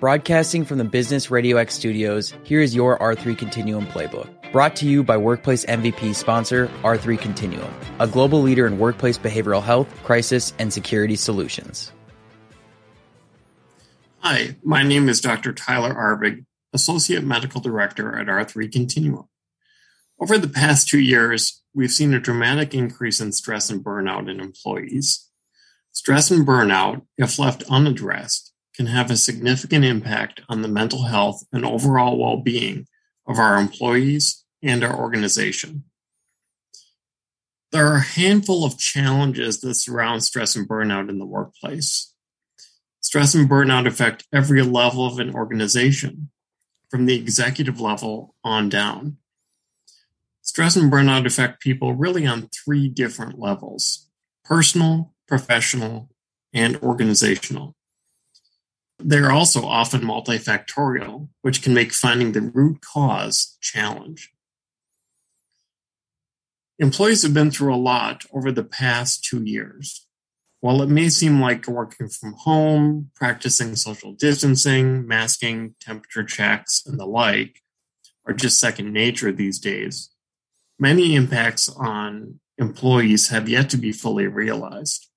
Broadcasting from the Business Radio X studios, here is your R3 Continuum playbook. Brought to you by Workplace MVP sponsor R3 Continuum, a global leader in workplace behavioral health, crisis, and security solutions. Hi, my name is Dr. Tyler Arvig, Associate Medical Director at R3 Continuum. Over the past two years, we've seen a dramatic increase in stress and burnout in employees. Stress and burnout, if left unaddressed, can have a significant impact on the mental health and overall well being of our employees and our organization. There are a handful of challenges that surround stress and burnout in the workplace. Stress and burnout affect every level of an organization, from the executive level on down. Stress and burnout affect people really on three different levels personal, professional, and organizational. They're also often multifactorial, which can make finding the root cause challenge. Employees have been through a lot over the past two years. While it may seem like working from home, practicing social distancing, masking, temperature checks, and the like are just second nature these days, many impacts on employees have yet to be fully realized.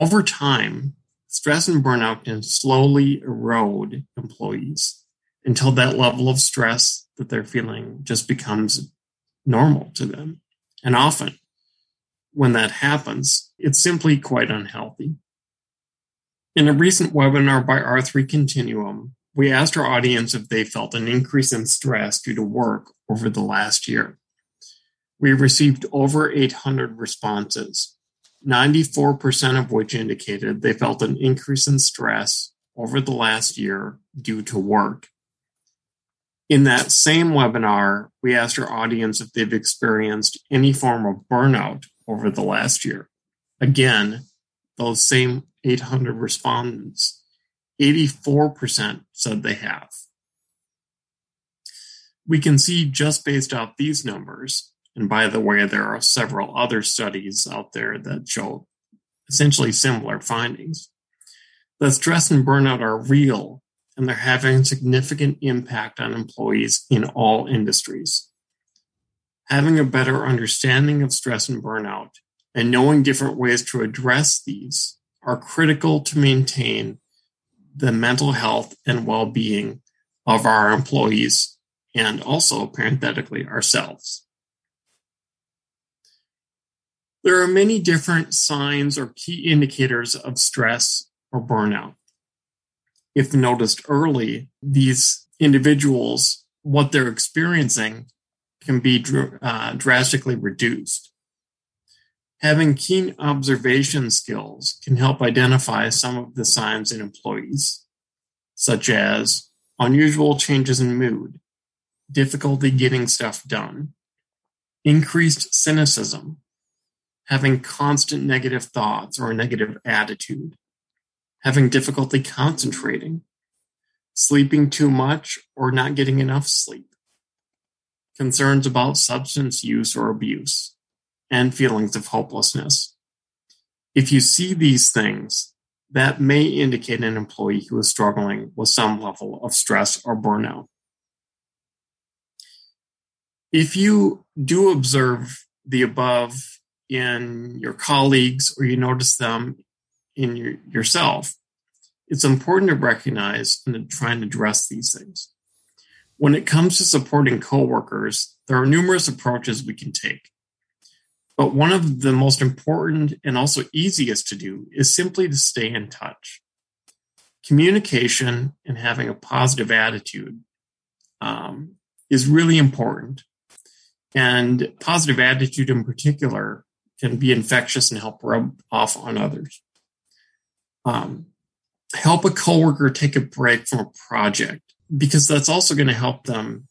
Over time, Stress and burnout can slowly erode employees until that level of stress that they're feeling just becomes normal to them. And often, when that happens, it's simply quite unhealthy. In a recent webinar by R3 Continuum, we asked our audience if they felt an increase in stress due to work over the last year. We received over 800 responses, 94% of which indicated they felt an increase in stress over the last year due to work. In that same webinar, we asked our audience if they've experienced any form of burnout over the last year. Again, those same 800 respondents, 84% said they have. We can see just based off these numbers and by the way, there are several other studies out there that show essentially similar findings. That stress and burnout are real and they're having significant impact on employees in all industries. Having a better understanding of stress and burnout and knowing different ways to address these are critical to maintain the mental health and well being of our employees and also, parenthetically, ourselves. There are many different signs or key indicators of stress or burnout. If noticed early, these individuals, what they're experiencing can be uh, drastically reduced. Having keen observation skills can help identify some of the signs in employees, such as unusual changes in mood, difficulty getting stuff done, increased cynicism, having constant negative thoughts or a negative attitude, having difficulty concentrating, sleeping too much or not getting enough sleep, concerns about substance use or abuse, and feelings of hopelessness. If you see these things, that may indicate an employee who is struggling with some level of stress or burnout. If you do observe the above in your colleagues or you notice them in your, yourself, it's important to recognize and to try and address these things. When it comes to supporting coworkers, there are numerous approaches we can take. But one of the most important and also easiest to do is simply to stay in touch. Communication and having a positive attitude um, is really important. And positive attitude in particular can be infectious and help rub off on others. Um, help a coworker take a break from a project because that's also going to help them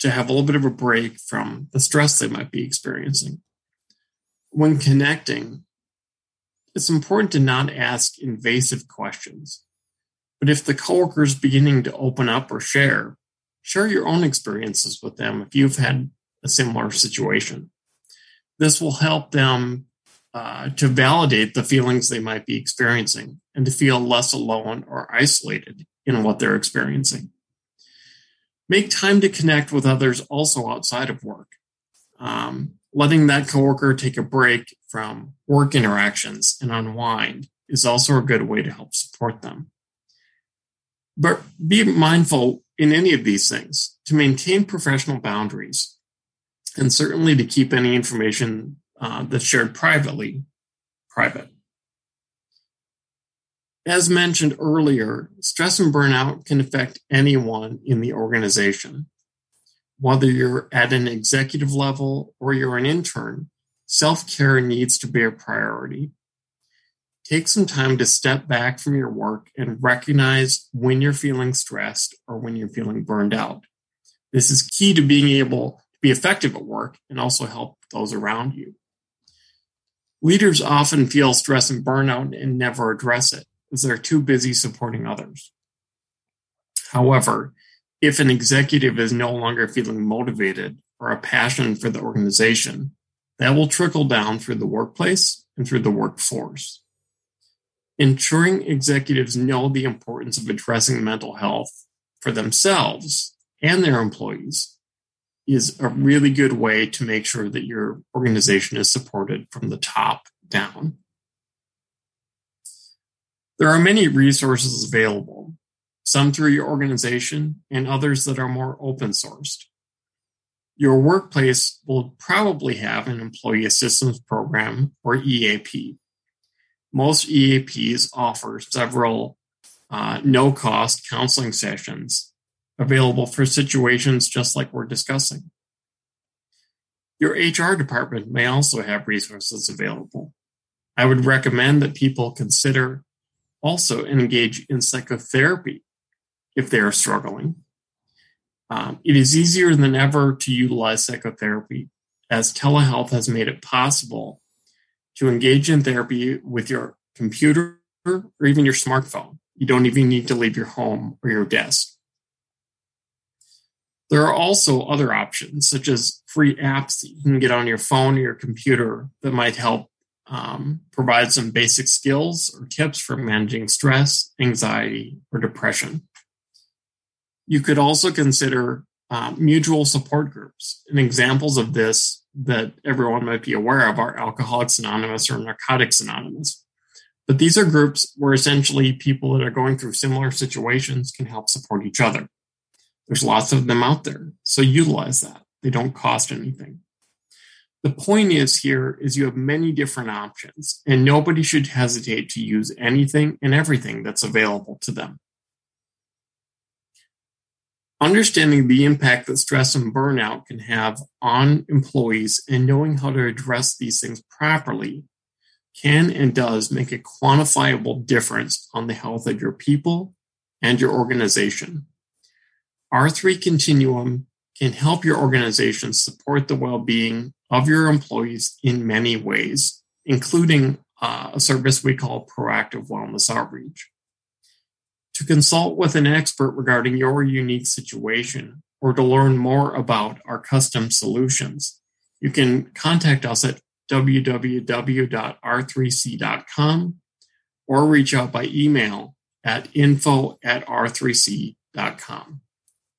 to have a little bit of a break from the stress they might be experiencing. When connecting, it's important to not ask invasive questions. But if the coworker is beginning to open up or share, share your own experiences with them if you've had a similar situation. This will help them uh, to validate the feelings they might be experiencing and to feel less alone or isolated in what they're experiencing. Make time to connect with others also outside of work. Um, letting that coworker take a break from work interactions and unwind is also a good way to help support them. But be mindful in any of these things to maintain professional boundaries and certainly to keep any information uh, that's shared privately private. As mentioned earlier, stress and burnout can affect anyone in the organization. Whether you're at an executive level or you're an intern, self care needs to be a priority. Take some time to step back from your work and recognize when you're feeling stressed or when you're feeling burned out. This is key to being able be effective at work and also help those around you. Leaders often feel stress and burnout and never address it as they're too busy supporting others. However, if an executive is no longer feeling motivated or a passion for the organization, that will trickle down through the workplace and through the workforce. Ensuring executives know the importance of addressing mental health for themselves and their employees is a really good way to make sure that your organization is supported from the top down. There are many resources available some through your organization and others that are more open sourced. Your workplace will probably have an employee assistance program or EAP. Most EAPs offer several uh, no cost counseling sessions available for situations just like we're discussing. Your HR department may also have resources available. I would recommend that people consider also engage in psychotherapy if they are struggling. Um, it is easier than ever to utilize psychotherapy as telehealth has made it possible to engage in therapy with your computer or even your smartphone. You don't even need to leave your home or your desk. There are also other options, such as free apps that you can get on your phone or your computer that might help um, provide some basic skills or tips for managing stress, anxiety, or depression. You could also consider uh, mutual support groups. And examples of this that everyone might be aware of are Alcoholics Anonymous or Narcotics Anonymous. But these are groups where essentially people that are going through similar situations can help support each other. There's lots of them out there, so utilize that. They don't cost anything. The point is here is you have many different options and nobody should hesitate to use anything and everything that's available to them. Understanding the impact that stress and burnout can have on employees and knowing how to address these things properly can and does make a quantifiable difference on the health of your people and your organization. R3 Continuum can help your organization support the well being of your employees in many ways, including uh, a service we call proactive wellness outreach. To consult with an expert regarding your unique situation or to learn more about our custom solutions, you can contact us at www.r3c.com or reach out by email at info at r3c.com.